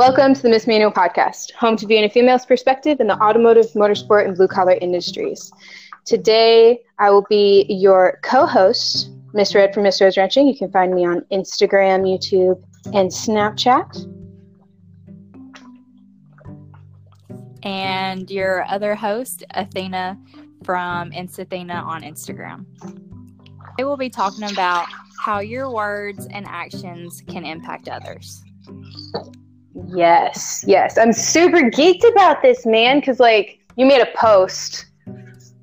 Welcome to the Miss Manual podcast, home to viewing a female's perspective in the automotive, motorsport, and blue collar industries. Today, I will be your co host, Miss Red from Miss Rose Wrenching. You can find me on Instagram, YouTube, and Snapchat. And your other host, Athena from Instathena on Instagram. Today, we'll be talking about how your words and actions can impact others. Yes, yes. I'm super geeked about this, man, because, like, you made a post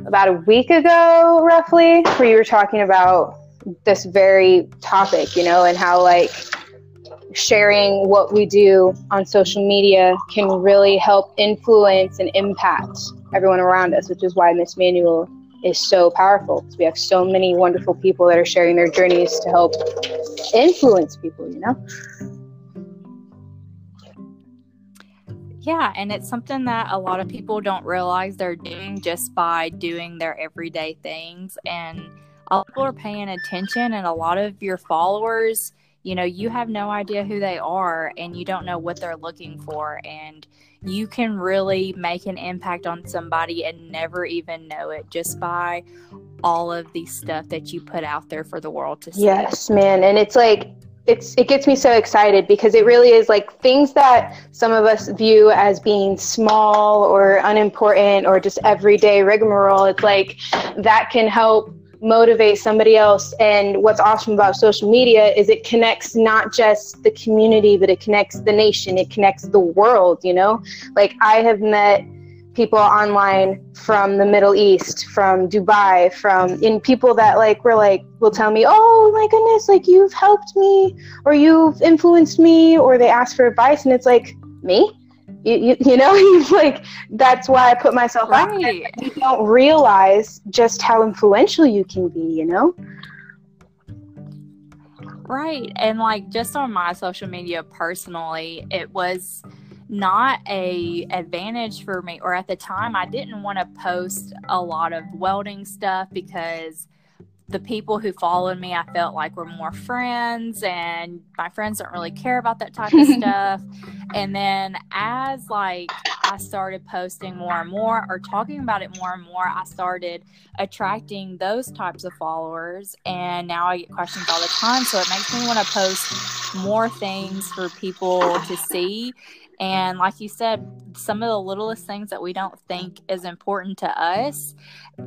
about a week ago, roughly, where you were talking about this very topic, you know, and how, like, sharing what we do on social media can really help influence and impact everyone around us, which is why Miss Manual is so powerful because we have so many wonderful people that are sharing their journeys to help influence people, you know? Yeah, and it's something that a lot of people don't realize they're doing just by doing their everyday things. And a lot of people are paying attention, and a lot of your followers, you know, you have no idea who they are and you don't know what they're looking for. And you can really make an impact on somebody and never even know it just by all of the stuff that you put out there for the world to see. Yes, man. And it's like, it's it gets me so excited because it really is like things that some of us view as being small or unimportant or just everyday rigmarole. It's like that can help motivate somebody else. And what's awesome about social media is it connects not just the community, but it connects the nation, it connects the world, you know? Like I have met people online from the Middle East, from Dubai, from in people that like were like will tell me, "Oh my goodness, like you've helped me or you've influenced me," or they ask for advice, and it's like me. You, you, you know, like that's why I put myself right. out there. You don't realize just how influential you can be, you know? Right. And like just on my social media personally, it was not a advantage for me or at the time I didn't want to post a lot of welding stuff because the people who followed me I felt like were more friends and my friends don't really care about that type of stuff. And then as like I started posting more and more or talking about it more and more, I started attracting those types of followers and now I get questions all the time. So it makes me want to post more things for people to see and like you said, some of the littlest things that we don't think is important to us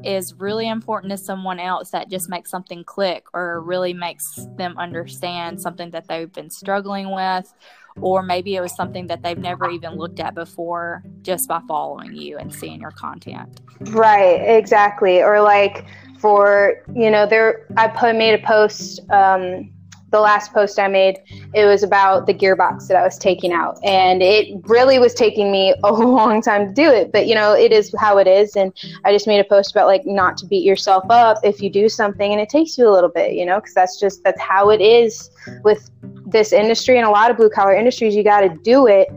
is really important to someone else that just makes something click or really makes them understand something that they've been struggling with. Or maybe it was something that they've never even looked at before just by following you and seeing your content. Right, exactly. Or like for, you know, there, I put, made a post, um, the last post I made, it was about the gearbox that I was taking out. And it really was taking me a long time to do it. But, you know, it is how it is. And I just made a post about like not to beat yourself up if you do something and it takes you a little bit, you know, because that's just, that's how it is with this industry and a lot of blue collar industries. You got to do it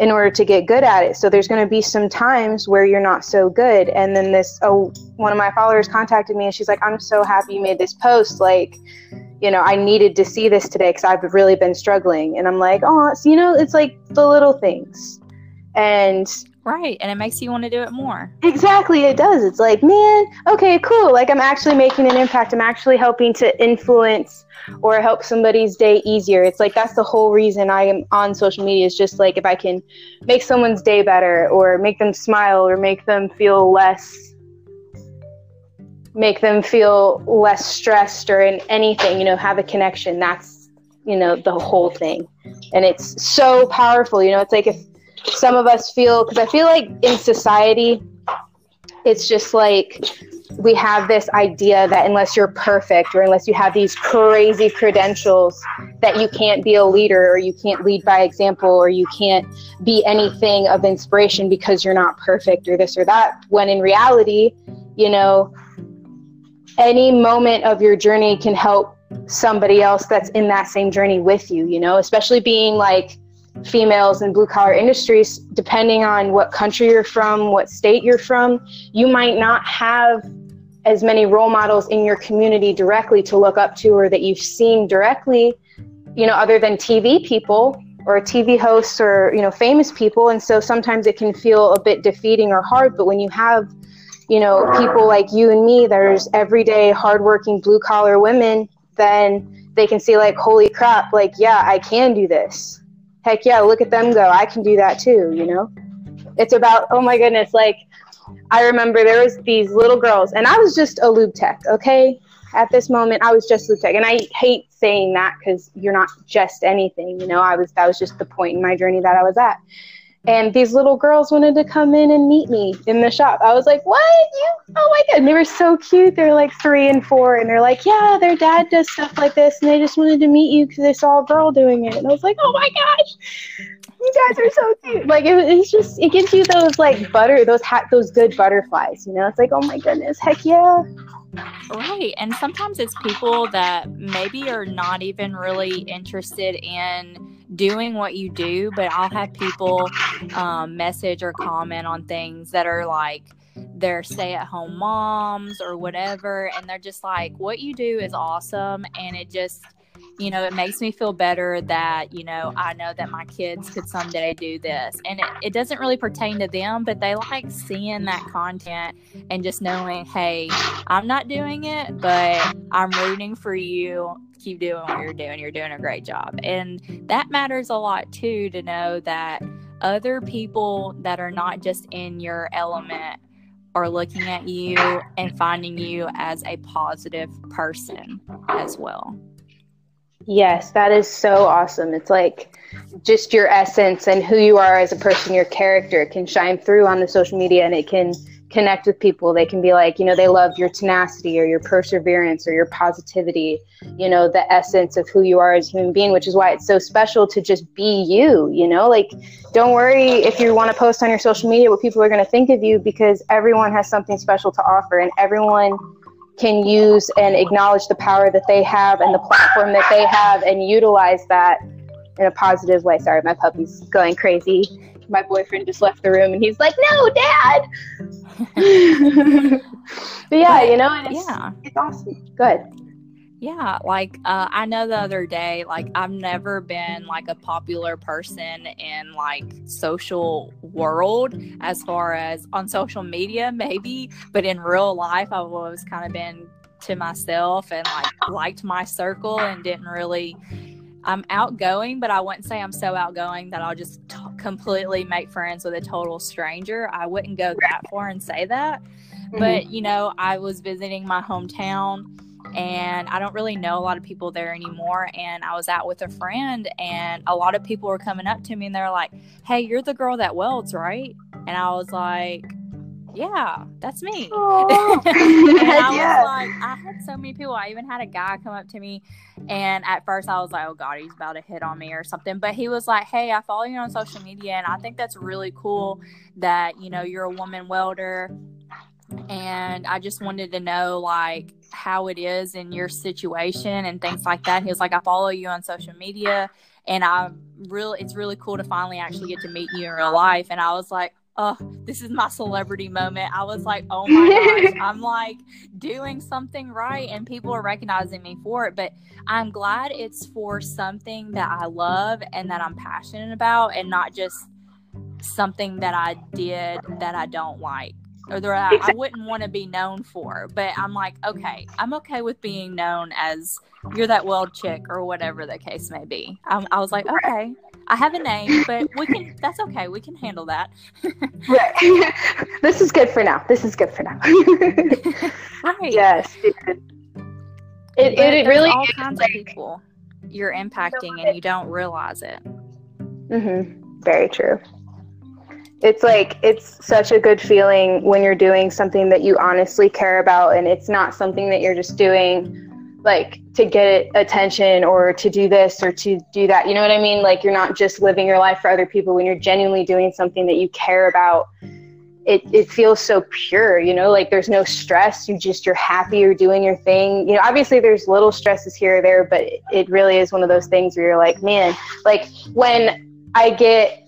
in order to get good at it. So there's going to be some times where you're not so good. And then this, oh, one of my followers contacted me and she's like, I'm so happy you made this post. Like, you know, I needed to see this today because I've really been struggling. And I'm like, oh, so, you know, it's like the little things. And right. And it makes you want to do it more. Exactly. It does. It's like, man, okay, cool. Like I'm actually making an impact. I'm actually helping to influence or help somebody's day easier. It's like that's the whole reason I am on social media is just like if I can make someone's day better or make them smile or make them feel less make them feel less stressed or in anything, you know, have a connection. That's, you know, the whole thing. And it's so powerful. You know, it's like if some of us feel, because I feel like in society, it's just like we have this idea that unless you're perfect or unless you have these crazy credentials that you can't be a leader or you can't lead by example or you can't be anything of inspiration because you're not perfect or this or that when in reality you know any moment of your journey can help somebody else that's in that same journey with you, you know, especially being like females in blue collar industries, depending on what country you're from, what state you're from, you might not have as many role models in your community directly to look up to or that you've seen directly, you know, other than TV people or TV hosts or you know famous people. And so sometimes it can feel a bit defeating or hard but when you have you know people like you and me there's everyday hardworking blue collar women then they can see like holy crap like yeah I can do this heck yeah look at them go I can do that too you know it's about oh my goodness like I remember there was these little girls and I was just a lube tech okay at this moment I was just lube tech and I hate saying that because you're not just anything. You know, I was that was just the point in my journey that I was at. And these little girls wanted to come in and meet me in the shop. I was like, "What? You? Oh my god!" And they were so cute. They're like three and four, and they're like, "Yeah, their dad does stuff like this, and they just wanted to meet you because they saw a girl doing it." And I was like, "Oh my gosh, you guys are so cute!" Like it, it's just it gives you those like butter, those hat, those good butterflies. You know, it's like, "Oh my goodness, heck yeah!" Right. And sometimes it's people that maybe are not even really interested in doing what you do, but I'll have people um, message or comment on things that are like, they're stay at home moms or whatever. And they're just like, what you do is awesome. And it just, you know, it makes me feel better that, you know, I know that my kids could someday do this. And it, it doesn't really pertain to them, but they like seeing that content and just knowing, hey, I'm not doing it, but I'm rooting for you. Keep doing what you're doing. You're doing a great job. And that matters a lot too to know that other people that are not just in your element are looking at you and finding you as a positive person as well. Yes, that is so awesome. It's like just your essence and who you are as a person, your character can shine through on the social media and it can connect with people. They can be like, you know, they love your tenacity or your perseverance or your positivity, you know, the essence of who you are as a human being, which is why it's so special to just be you, you know, like don't worry if you want to post on your social media what people are going to think of you because everyone has something special to offer and everyone can use and acknowledge the power that they have and the platform that they have and utilize that in a positive way. Sorry, my puppy's going crazy. My boyfriend just left the room and he's like, "No, dad." but yeah, you know, it's, yeah, it's awesome. Good. Yeah, like uh, I know the other day, like I've never been like a popular person in like social world as far as on social media, maybe, but in real life, I've always kind of been to myself and like liked my circle and didn't really. I'm outgoing, but I wouldn't say I'm so outgoing that I'll just t- completely make friends with a total stranger. I wouldn't go that far and say that. Mm-hmm. But, you know, I was visiting my hometown and I don't really know a lot of people there anymore. And I was out with a friend, and a lot of people were coming up to me and they're like, Hey, you're the girl that welds, right? And I was like, yeah, that's me. and I yeah. was like, I had so many people. I even had a guy come up to me, and at first I was like, oh God, he's about to hit on me or something. But he was like, hey, I follow you on social media, and I think that's really cool that, you know, you're a woman welder and I just wanted to know like how it is in your situation and things like that. He was like, I follow you on social media and I really it's really cool to finally actually get to meet you in real life. And I was like, Oh, this is my celebrity moment. I was like, oh my gosh, I'm like doing something right and people are recognizing me for it. But I'm glad it's for something that I love and that I'm passionate about and not just something that I did that I don't like or that I, I wouldn't want to be known for. But I'm like, okay, I'm okay with being known as you're that weld chick or whatever the case may be. I, I was like, okay, I have a name, but we can. That's okay. We can handle that. right. this is good for now. This is good for now. right. Yes. It, it, it really all kinds like, of people you're impacting and you don't realize it. Mm-hmm. Very true it's like it's such a good feeling when you're doing something that you honestly care about and it's not something that you're just doing like to get attention or to do this or to do that. You know what i mean? Like you're not just living your life for other people. When you're genuinely doing something that you care about it, it feels so pure you know? Like there's no stress. You just you're happy. You're doing your thing. You know obviously there's little stresses here or there but it really is one of those things where you're like man like when i get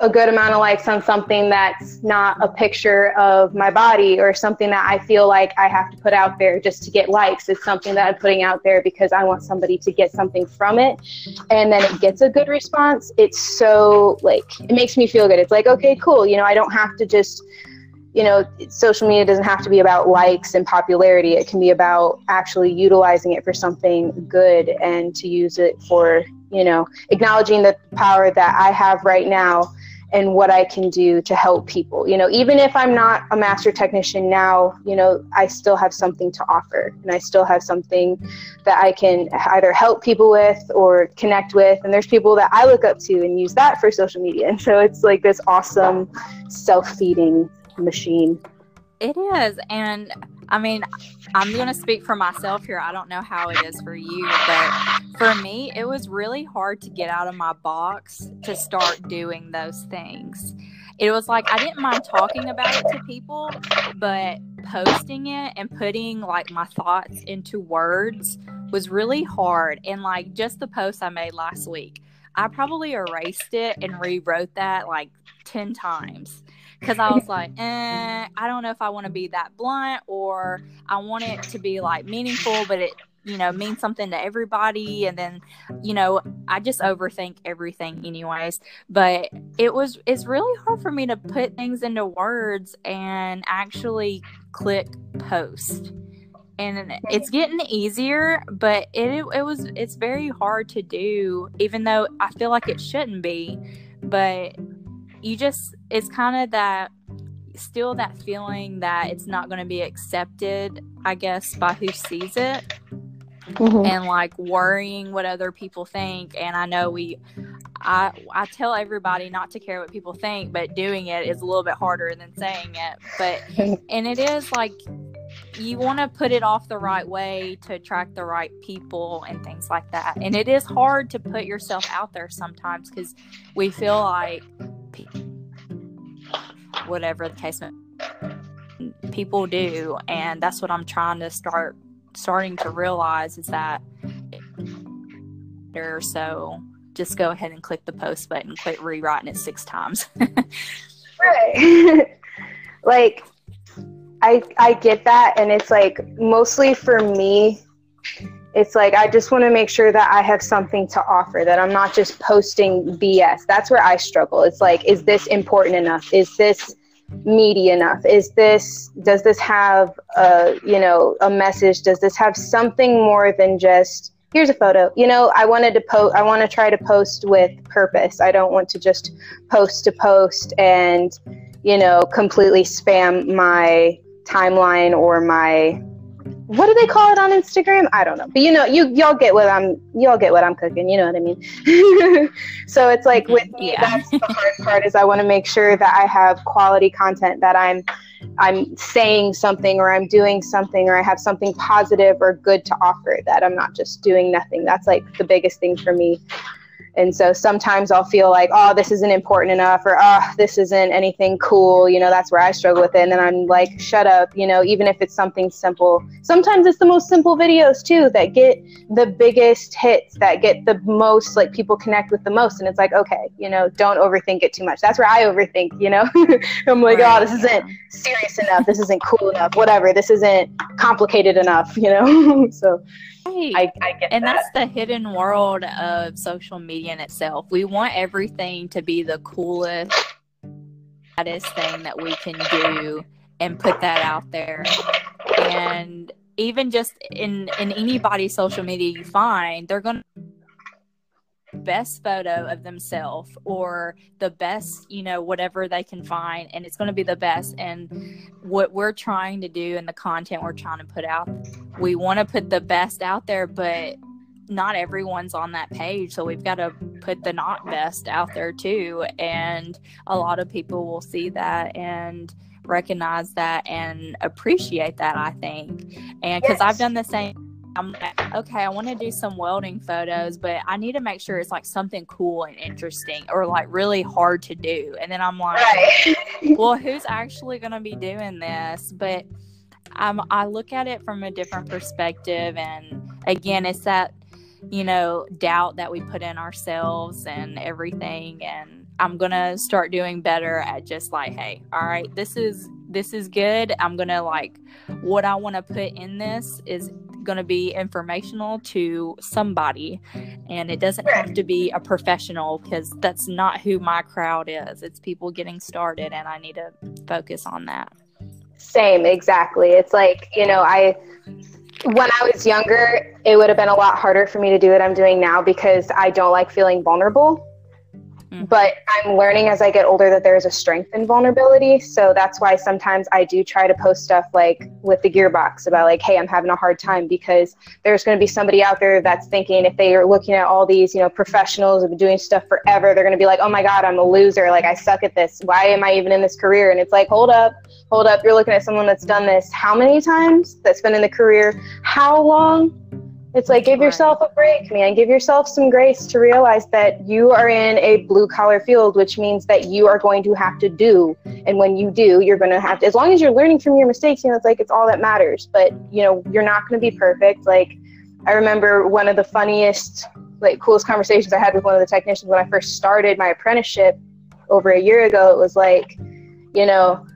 a good amount of likes on something that's not a picture of my body or something that I feel like I have to put out there just to get likes. It's something that I'm putting out there because I want somebody to get something from it. And then it gets a good response. It's so like, it makes me feel good. It's like, okay, cool. You know, I don't have to just, you know, social media doesn't have to be about likes and popularity. It can be about actually utilizing it for something good and to use it for, you know, acknowledging the power that I have right now and what I can do to help people. You know, even if I'm not a master technician now, you know, I still have something to offer and I still have something that I can either help people with or connect with. And there's people that I look up to and use that for social media. And so it's like this awesome self feeding machine. It is. And I mean, I'm going to speak for myself here. I don't know how it is for you, but for me, it was really hard to get out of my box to start doing those things. It was like I didn't mind talking about it to people, but posting it and putting like my thoughts into words was really hard. And like just the post I made last week, I probably erased it and rewrote that like 10 times because I was like, eh, I don't know if I want to be that blunt or I want it to be like meaningful, but it, you know, means something to everybody. And then, you know, I just overthink everything, anyways. But it was, it's really hard for me to put things into words and actually click post. And it's getting easier, but it it was it's very hard to do, even though I feel like it shouldn't be. But you just it's kind of that still that feeling that it's not going to be accepted i guess by who sees it. Mm-hmm. and like worrying what other people think and i know we i i tell everybody not to care what people think but doing it is a little bit harder than saying it. But and it is like you want to put it off the right way to attract the right people and things like that. And it is hard to put yourself out there sometimes because we feel like whatever the case may people do. And that's what i'm trying to start starting to realize is that there so just go ahead and click the post button quit rewriting it six times. Right. Like i i get that. And it's like mostly for me it's like I just want to make sure that I have something to offer, that I'm not just posting BS. That's where I struggle. It's like, is this important enough? Is this meaty enough? Is this does this have a you know a message? Does this have something more than just here's a photo? You know, I wanted to post. I want to try to post with purpose. I don't want to just post to post and you know completely spam my timeline or my what do they call it on Instagram? I don't know. But you know, you y'all get what I'm y'all get what I'm cooking, you know what I mean? so it's like with me, yeah. that's the hard part is I want to make sure that I have quality content that I'm I'm saying something or I'm doing something or I have something positive or good to offer that I'm not just doing nothing. That's like the biggest thing for me and so sometimes I'll feel like, oh, this isn't important enough, or oh, this isn't anything cool. You know, that's where I struggle with it. And then I'm like, shut up. You know, even if it's something simple. Sometimes it's the most simple videos too that get the biggest hits, that get the most like people connect with the most. And it's like, okay, you know, don't overthink it too much. That's where I overthink. You know, I'm like, oh, right. oh, this isn't serious enough. This isn't cool enough. Whatever. This isn't complicated enough. You know, so Right. I, I get and that. that's the hidden world of social media in itself. We want everything to be the coolest, baddest thing that we can do and put that out there. And even just in in anybody's social media you find, they're gonna best photo of themselves or the best, you know, whatever they can find, and it's going to be the best. And what we're trying to do and the content we're trying to put out, we want to put the best out there, but not everyone's on that page. So we've got to put the not best out there too. And a lot of people will see that and recognize that and appreciate that, I think. And because yes. I've done the same I'm like, okay, I want to do some welding photos, but I need to make sure it's like something cool and interesting or like really hard to do. And then I'm like, right. well, who's actually going to be doing this? But I'm, I look at it from a different perspective. And again, it's that, you know, doubt that we put in ourselves and everything. And I'm gonna start doing better at just like, hey, all right, this is this is good. I'm gonna like what I want to put in this is going to be informational to somebody. And it doesn't have to be a professional because that's not who my crowd is. It's people getting started and i need to focus on that. Same exactly. It's like you know i when i was younger it would have been a lot harder for me to do what i'm doing now because i don't like feeling vulnerable Mm-hmm. But I'm learning as I get older that there is a strength in vulnerability. So that's why sometimes I do try to post stuff like with the gearbox about like, hey, I'm having a hard time because there's going to be somebody out there that's thinking if they are looking at all these, you know, professionals who've been doing stuff forever, they're going to be like, oh my God, I'm a loser. Like I suck at this. Why am I even in this career? And it's like, hold up, hold up. You're looking at someone that's done this how many times? That's been in the career how long? It's like give yourself a break, man. Give yourself some grace to realize that you are in a blue collar field, which means that you are going to have to do. And when you do, you're going to have to, as long as you're learning from your mistakes, you know, it's like it's all that matters. But, you know, you're not going to be perfect. Like, I remember one of the funniest, like, coolest conversations I had with one of the technicians when I first started my apprenticeship over a year ago. It was like, you know,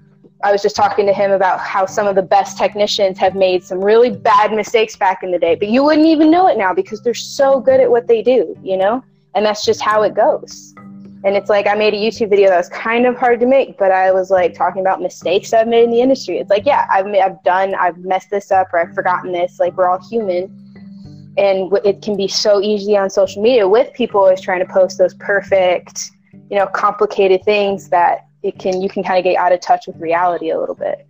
I was just talking to him about how some of the best technicians have made some really bad mistakes back in the day, but you wouldn't even know it now because they're so good at what they do, you know? And that's just how it goes. And it's like I made a YouTube video that was kind of hard to make, but I was like talking about mistakes I've made in the industry. It's like, yeah, I've I've done, I've messed this up, or I've forgotten this. Like we're all human, and it can be so easy on social media with people always trying to post those perfect, you know, complicated things that it can you can kind of get out of touch with reality a little bit.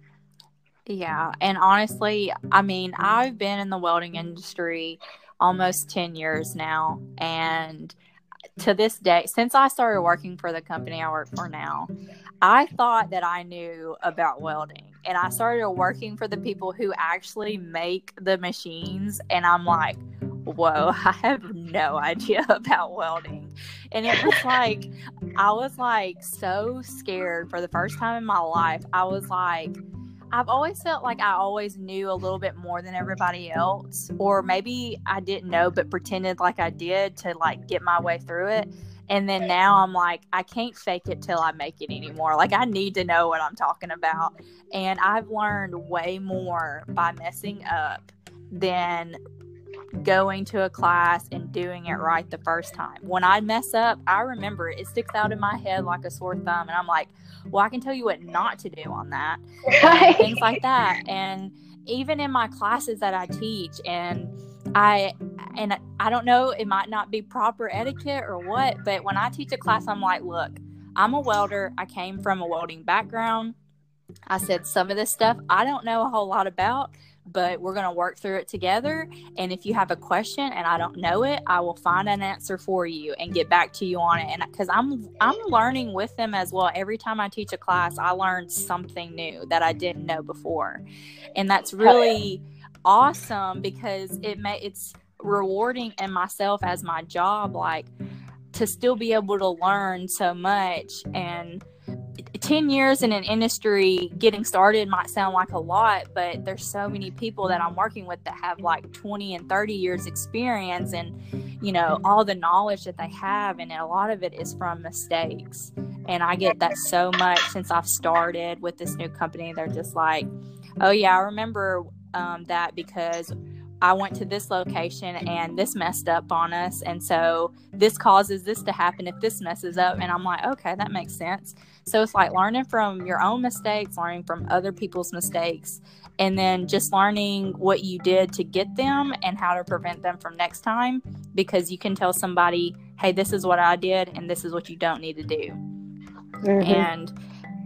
Yeah, and honestly, I mean, I've been in the welding industry almost 10 years now and to this day since I started working for the company I work for now, I thought that I knew about welding and I started working for the people who actually make the machines and I'm like, whoa, I have no idea about welding. And it was like, I was like so scared for the first time in my life. I was like, I've always felt like I always knew a little bit more than everybody else, or maybe I didn't know but pretended like I did to like get my way through it. And then now I'm like, I can't fake it till I make it anymore. Like, I need to know what I'm talking about. And I've learned way more by messing up than going to a class and doing it right the first time. When I mess up, I remember it. It sticks out in my head like a sore thumb. And I'm like, well, I can tell you what not to do on that. things like that. And even in my classes that I teach, and I and I don't know, it might not be proper etiquette or what, but when I teach a class, I'm like, look, I'm a welder. I came from a welding background. I said some of this stuff I don't know a whole lot about, but we're going to work through it together. And if you have a question and I don't know it, I will find an answer for you and get back to you on it. And because I'm I'm learning with them as well. Every time I teach a class, I learn something new that I didn't know before, and that's really awesome because it may it's rewarding in myself as my job like to still be able to learn so much and 10 years in an industry getting started might sound like a lot, but there's so many people that I'm working with that have like 20 and 30 years experience and you know all the knowledge that they have and a lot of it is from mistakes. And I get that so much since I've started with this new company. They're just like, "Oh yeah, I remember um, that because I went to this location and this messed up on us. And so this causes this to happen if this messes up. And I'm like, okay, that makes sense. So it's like learning from your own mistakes, learning from other people's mistakes, and then just learning what you did to get them and how to prevent them from next time because you can tell somebody, hey, this is what I did and this is what you don't need to do. Mm-hmm. And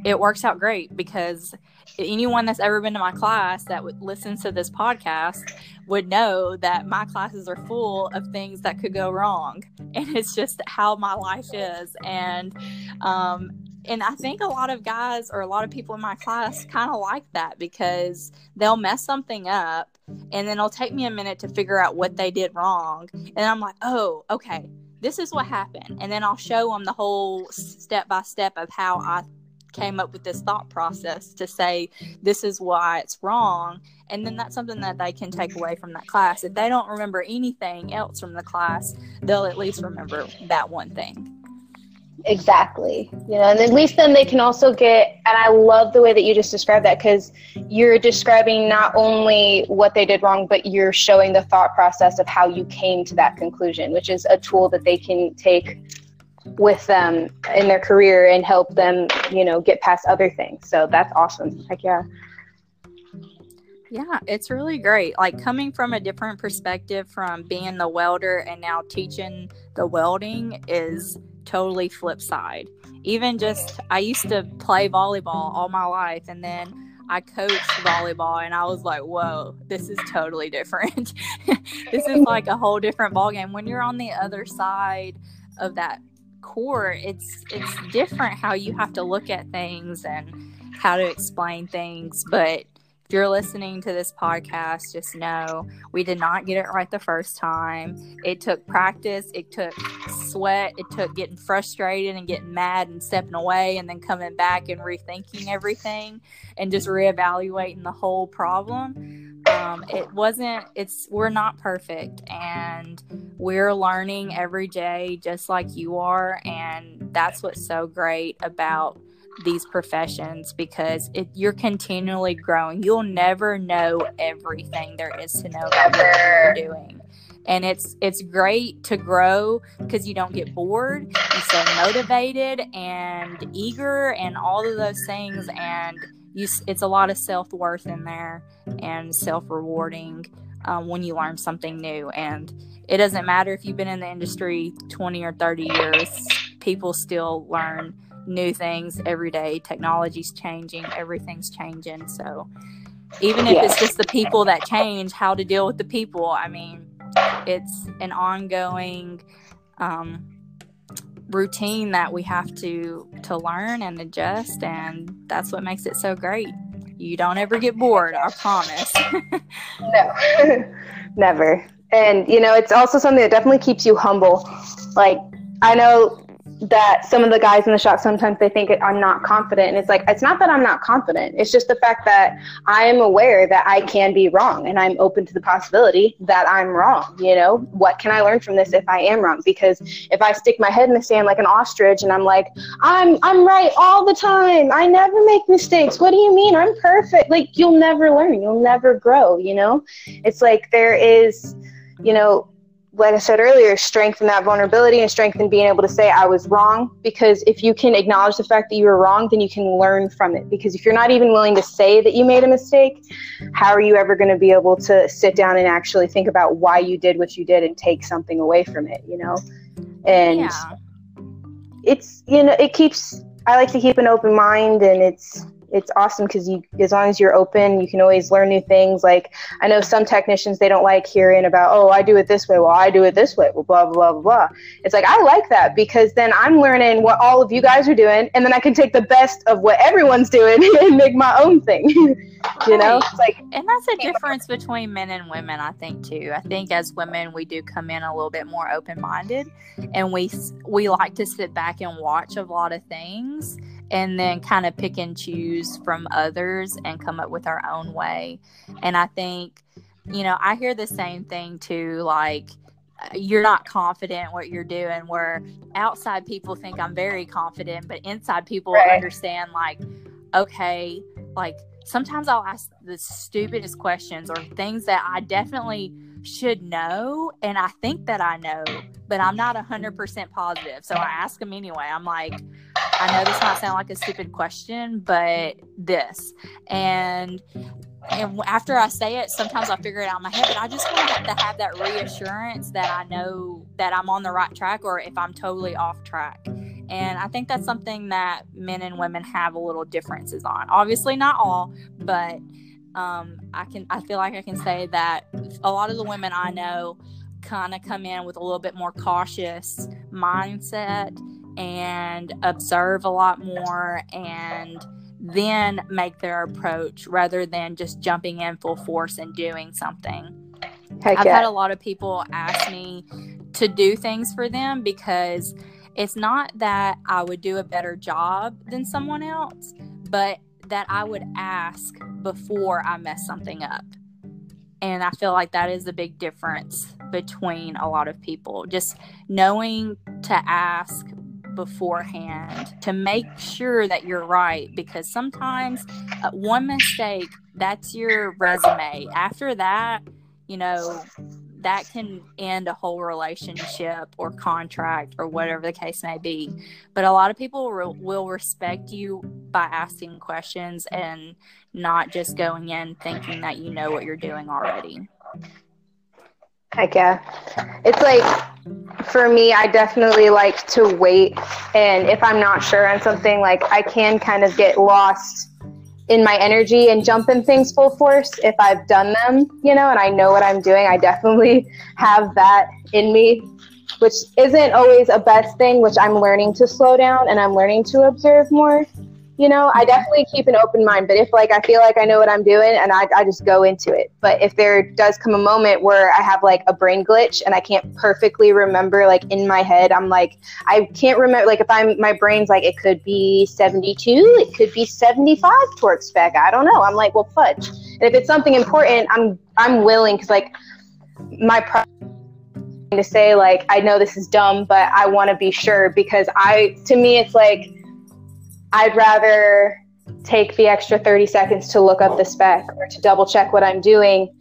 it works out great because anyone that's ever been to my class that would listen to this podcast would know that my classes are full of things that could go wrong and it's just how my life is and um and I think a lot of guys or a lot of people in my class kind of like that because they'll mess something up and then it'll take me a minute to figure out what they did wrong. And I'm like, oh, okay, this is what happened. And then I'll show them the whole step by step of how I came up with this thought process to say this is why it's wrong and then that's something that they can take away from that class if they don't remember anything else from the class they'll at least remember that one thing Exactly. You know, and at least then they can also get, and I love the way that you just described that because you're describing not only what they did wrong, but you're showing the thought process of how you came to that conclusion, which is a tool that they can take with them in their career and help them, you know, get past other things. So that's awesome. Heck yeah. Yeah, it's really great. Like coming from a different perspective from being the welder and now teaching the welding is totally flip side. Even just, I used to play volleyball all my life and then I coached volleyball and I was like, whoa, this is totally different. this is like a whole different ballgame. When you're on the other side of that court, it's it's different how you have to look at things and how to explain things. But if you're listening to this podcast, just know we did not get it right the first time. It took practice, it took sweat, it took getting frustrated and getting mad and stepping away and then coming back and rethinking everything and just reevaluating the whole problem. Um, it wasn't, it's, we're not perfect and we're learning every day just like you are. And that's what's so great about these professions because you're continually growing. You'll never know everything there is to know about what you're doing. And it's it's great to grow because you don't get bored. You stay motivated and eager and all of those things. And you, it's a lot of self worth in there and self rewarding um, when you learn something new. And it doesn't matter if you've been in the industry 20 or 30 years, people still learn new things every day. Technology's changing, everything's changing. So even if yeah. it's just the people that change, how to deal with the people, I mean, it's an ongoing um, routine that we have to to learn and adjust, and that's what makes it so great. You don't ever get bored, I promise. no, never. And you know, it's also something that definitely keeps you humble. Like I know that some of the guys in the shop sometimes they think I'm not confident. And it's like it's not that I'm not confident. It's just the fact that I am aware that I can be wrong and I'm open to the possibility that I'm wrong you know? What can I learn from this if I am wrong? Because if I stick my head in the sand like an ostrich and I'm like I'm I'm right all the time. I never make mistakes. What do you mean? I'm perfect. Like you'll never learn. You'll never grow you know? It's like there is you know like I said earlier, strengthen that vulnerability and strengthen being able to say I was wrong. Because if you can acknowledge the fact that you were wrong, then you can learn from it. Because if you're not even willing to say that you made a mistake, how are you ever going to be able to sit down and actually think about why you did what you did and take something away from it, you know? And yeah. it's, you know, it keeps, I like to keep an open mind and it's, it's awesome because you as long as you're open you can always learn new things. Like i know some technicians they don't like hearing about oh i do it this way. Well i do it this way. Well blah blah blah blah. It's like i like that because then i'm learning what all of you guys are doing and then i can take the best of what everyone's doing and make my own thing. You know? It's like and that's a difference between men and women i think too. I think as women we do come in a little bit more open-minded and we we like to sit back and watch a lot of things and then mm-hmm. kind of pick and choose from others and come up with our own way. And I think, you know, I hear the same thing too, like, uh, you're not confident what you're doing where outside people think i'm very confident but inside people right. understand like okay like sometimes i'll ask the stupidest questions or things that i definitely should know and i think that i know but i'm not 100% positive so i ask them anyway i'm like I know this might sound like a stupid question, but this. And and after I say it, sometimes I figure it out in my head, but I just want to have that reassurance that I know that I'm on the right track or if I'm totally off track. And I think that's something that men and women have a little differences on. Obviously, not all, but um, I can. I feel like I can say that a lot of the women I know kind of come in with a little bit more cautious mindset and observe a lot more and then make their approach rather than just jumping in full force and doing something. Heck I've yeah. had a lot of people ask me to do things for them because it's not that I would do a better job than someone else, but that I would ask before I mess something up. And I feel like that is a big difference between a lot of people. Just knowing to ask beforehand to make sure that you're right because sometimes uh, one mistake that's your resume. After that you know that can end a whole relationship or contract or whatever the case may be. But a lot of people re- will respect you by asking questions and not just going in thinking that you know what you're doing already Heck yeah. It's like for me, I definitely like to wait. And if I'm not sure on something, like I can kind of get lost in my energy and jump in things full force if I've done them, you know, and I know what I'm doing. I definitely have that in me, which isn't always a best thing, which I'm learning to slow down and I'm learning to observe more you know i definitely keep an open mind but if like i feel like i know what i'm doing and I, I just go into it. But if there does come a moment where i have like a brain glitch and i can't perfectly remember like in my head i'm like i can't remember like if i'm my brain's like it could be 72 it could be 75 torque spec i don't know. I'm like well fudge. And if it's something important i'm i'm willing because like my pro- to say like i know this is dumb but i want to be sure because i to me it's like I'd rather take the extra 30 seconds to look up the spec or to double check what I'm doing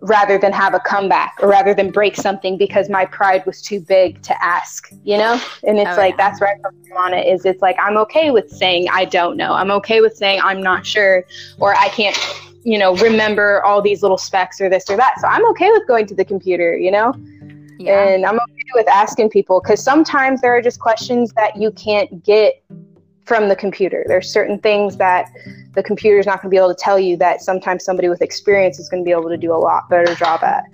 rather than have a comeback or rather than break something because my pride was too big to ask, you know? And it's oh, like, yeah. that's where I come on it is it's like, I'm okay with saying I don't know. I'm okay with saying I'm not sure or I can't, you know, remember all these little specs or this or that. So I'm okay with going to the computer, you know? Yeah. And I'm okay with asking people because sometimes there are just questions that you can't get from the computer. There's certain things that the computer is not going to be able to tell you that sometimes somebody with experience is going to be able to do a lot better job at.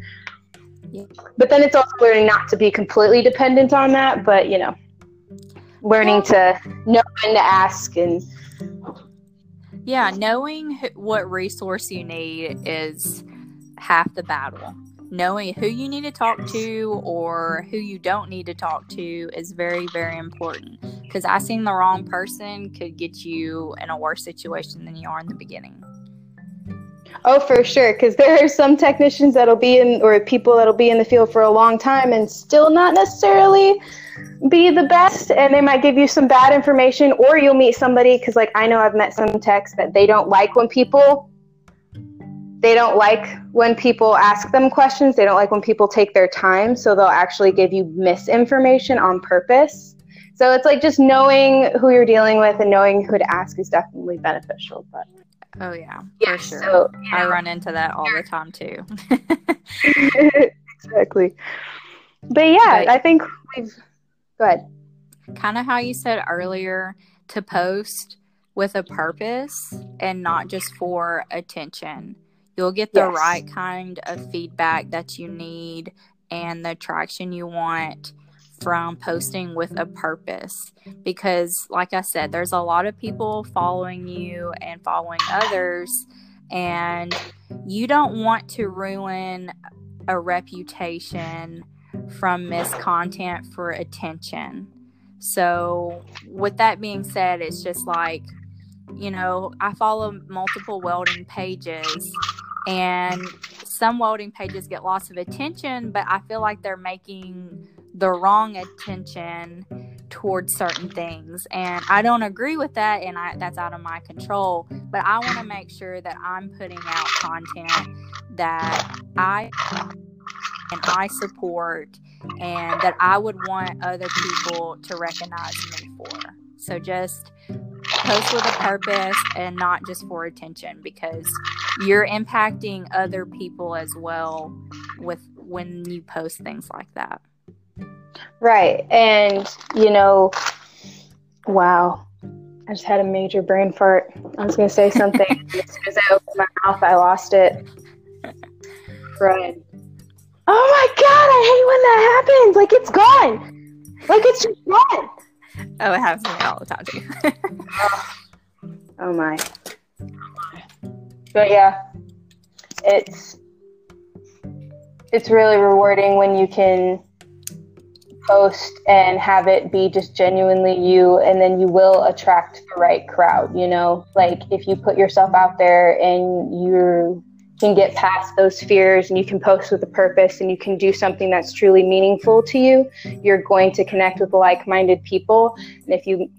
Yeah. But then it's also learning not to be completely dependent on that, but you know, learning to know when to ask and yeah, knowing what resource you need is half the battle knowing who you need to talk to or who you don't need to talk to is very very important. Because I asking the wrong person could get you in a worse situation than you are in the beginning. Oh for sure because there are some technicians that'll be in or people that'll be in the field for a long time and still not necessarily be the best and they might give you some bad information or you'll meet somebody because like i know i've met some techs that they don't like when people they don't like when people ask them questions. They don't like when people take their time. So they'll actually give you misinformation on purpose. So it's like just knowing who you're dealing with and knowing who to ask is definitely beneficial. But oh yeah, yeah for sure. So, I run into that all the time too. exactly. But yeah, but, I think we've go ahead. Kind of how you said earlier to post with a purpose and not just for attention you'll get the yes. right kind of feedback that you need and the traction you want from posting with a purpose because like i said there's a lot of people following you and following others and you don't want to ruin a reputation from miscontent for attention so with that being said it's just like you know i follow multiple welding pages and some welding pages get lots of attention, but I feel like they're making the wrong attention towards certain things. And I don't agree with that, and I, that's out of my control. But I want to make sure that I'm putting out content that I and I support and that I would want other people to recognize me for. So just post with a purpose and not just for attention because you're impacting other people as well with when you post things like that. Right. And you know, wow. I just had a major brain fart. I was going to say something. as soon as I opened my mouth, I lost it. Right. Oh my god, I hate when that happens. Like it's gone. Like it's just gone. Oh, it happens to me all the time too. Oh, oh my. But yeah, it's it's really rewarding when you can post and have it be just genuinely you and then you will attract the right crowd you know like if you put yourself out there and you're can get past those fears and you can post with a purpose and you can do something that's truly meaningful to you, you're going to connect with like minded people. And if you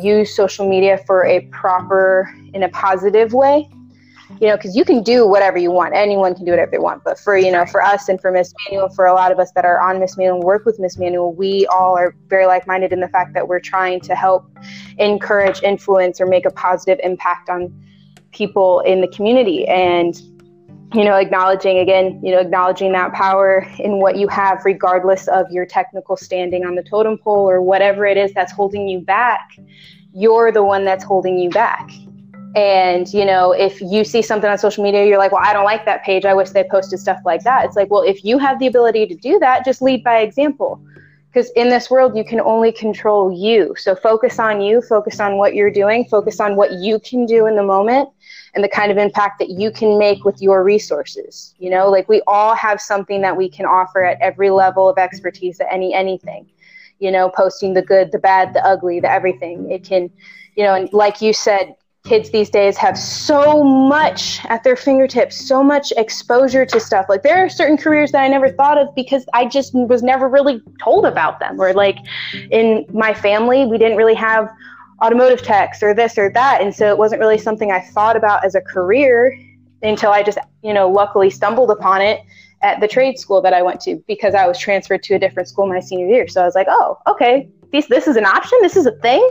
use social media for a proper, in a positive way, you know, because you can do whatever you want. Anyone can do whatever they want. But for, you know, for us and for Miss Manual, for a lot of us that are on Miss Manual and work with Miss Manual, we all are very like minded in the fact that we're trying to help encourage, influence, or make a positive impact on people in the community. And you know, acknowledging again, you know, acknowledging that power in what you have, regardless of your technical standing on the totem pole or whatever it is that's holding you back, you're the one that's holding you back. And, you know, if you see something on social media, you're like, well, I don't like that page. I wish they posted stuff like that. It's like, well, if you have the ability to do that, just lead by example. Because in this world, you can only control you. So focus on you, focus on what you're doing, focus on what you can do in the moment and the kind of impact that you can make with your resources. You know, like we all have something that we can offer at every level of expertise at any anything. You know, posting the good, the bad, the ugly, the everything. It can, you know, and like you said, kids these days have so much at their fingertips, so much exposure to stuff. Like there are certain careers that I never thought of because I just was never really told about them. Or like in my family, we didn't really have automotive techs or this or that, and so it wasn't really something I thought about as a career until I just, you know, luckily stumbled upon it at the trade school that I went to because I was transferred to a different school my senior year. So I was like, oh, okay, this this is an option. This is a thing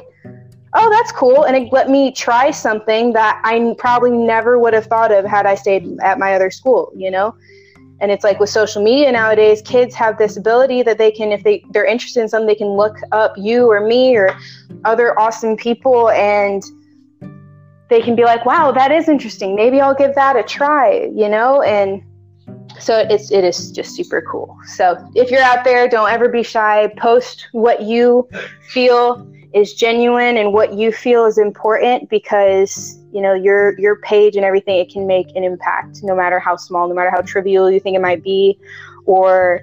oh, that's cool. And it let me try something that I probably never would have thought of had I stayed at my other school, you know? And it's like with social media nowadays, kids have this ability that they can, if they, they're interested in something, they can look up you or me or other awesome people and they can be like, wow, that is interesting. Maybe I'll give that a try, you know? And so it's it is just super cool. So if you're out there, don't ever be shy. Post what you feel is genuine and what you feel is important because you know your your page and everything it can make an impact no matter how small no matter how trivial you think it might be or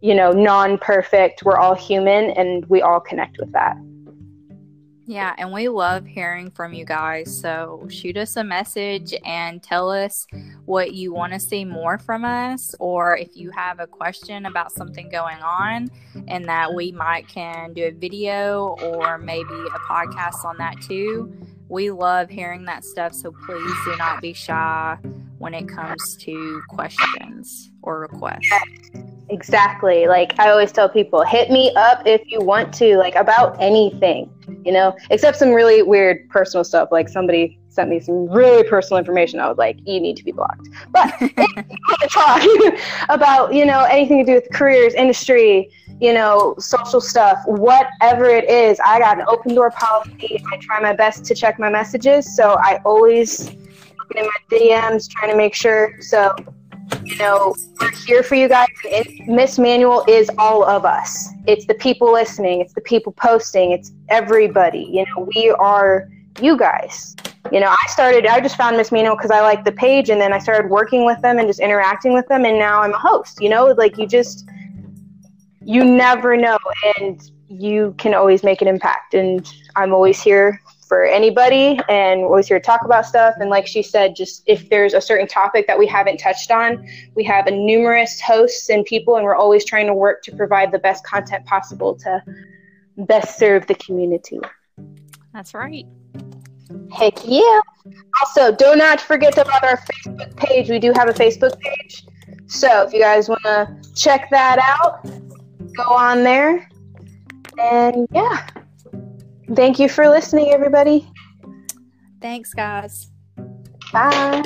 you know non-perfect. We're all human and we all connect with that yeah, and we love hearing from you guys. So shoot us a message and tell us what you want to see more from us, or if you have a question about something going on and that we might can do a video or maybe a podcast on that too. We love hearing that stuff. So please do not be shy when it comes to questions or requests. Exactly. Like I always tell people, hit me up if you want to, like about anything, you know, except some really weird personal stuff. Like somebody sent me some really personal information. I was like, you need to be blocked. But talk about, you know, anything to do with careers, industry, you know, social stuff, whatever it is. I got an open door policy. I try my best to check my messages. So I always in my DMs trying to make sure. So you know, we're here for you guys. Miss Manual is all of us. It's the people listening, it's the people posting, it's everybody. You know, we are you guys. You know, I started, I just found Miss Manual because I liked the page, and then I started working with them and just interacting with them, and now I'm a host. You know, like you just, you never know, and you can always make an impact. And I'm always here for anybody and we're always here to talk about stuff. And like she said, just if there's a certain topic that we haven't touched on, we have a numerous hosts and people, and we're always trying to work to provide the best content possible to best serve the community. That's right. Heck yeah. Also, do not forget about our Facebook page. We do have a Facebook page. So if you guys want to check that out, go on there. And yeah. Thank you for listening, everybody. Thanks, guys. Bye.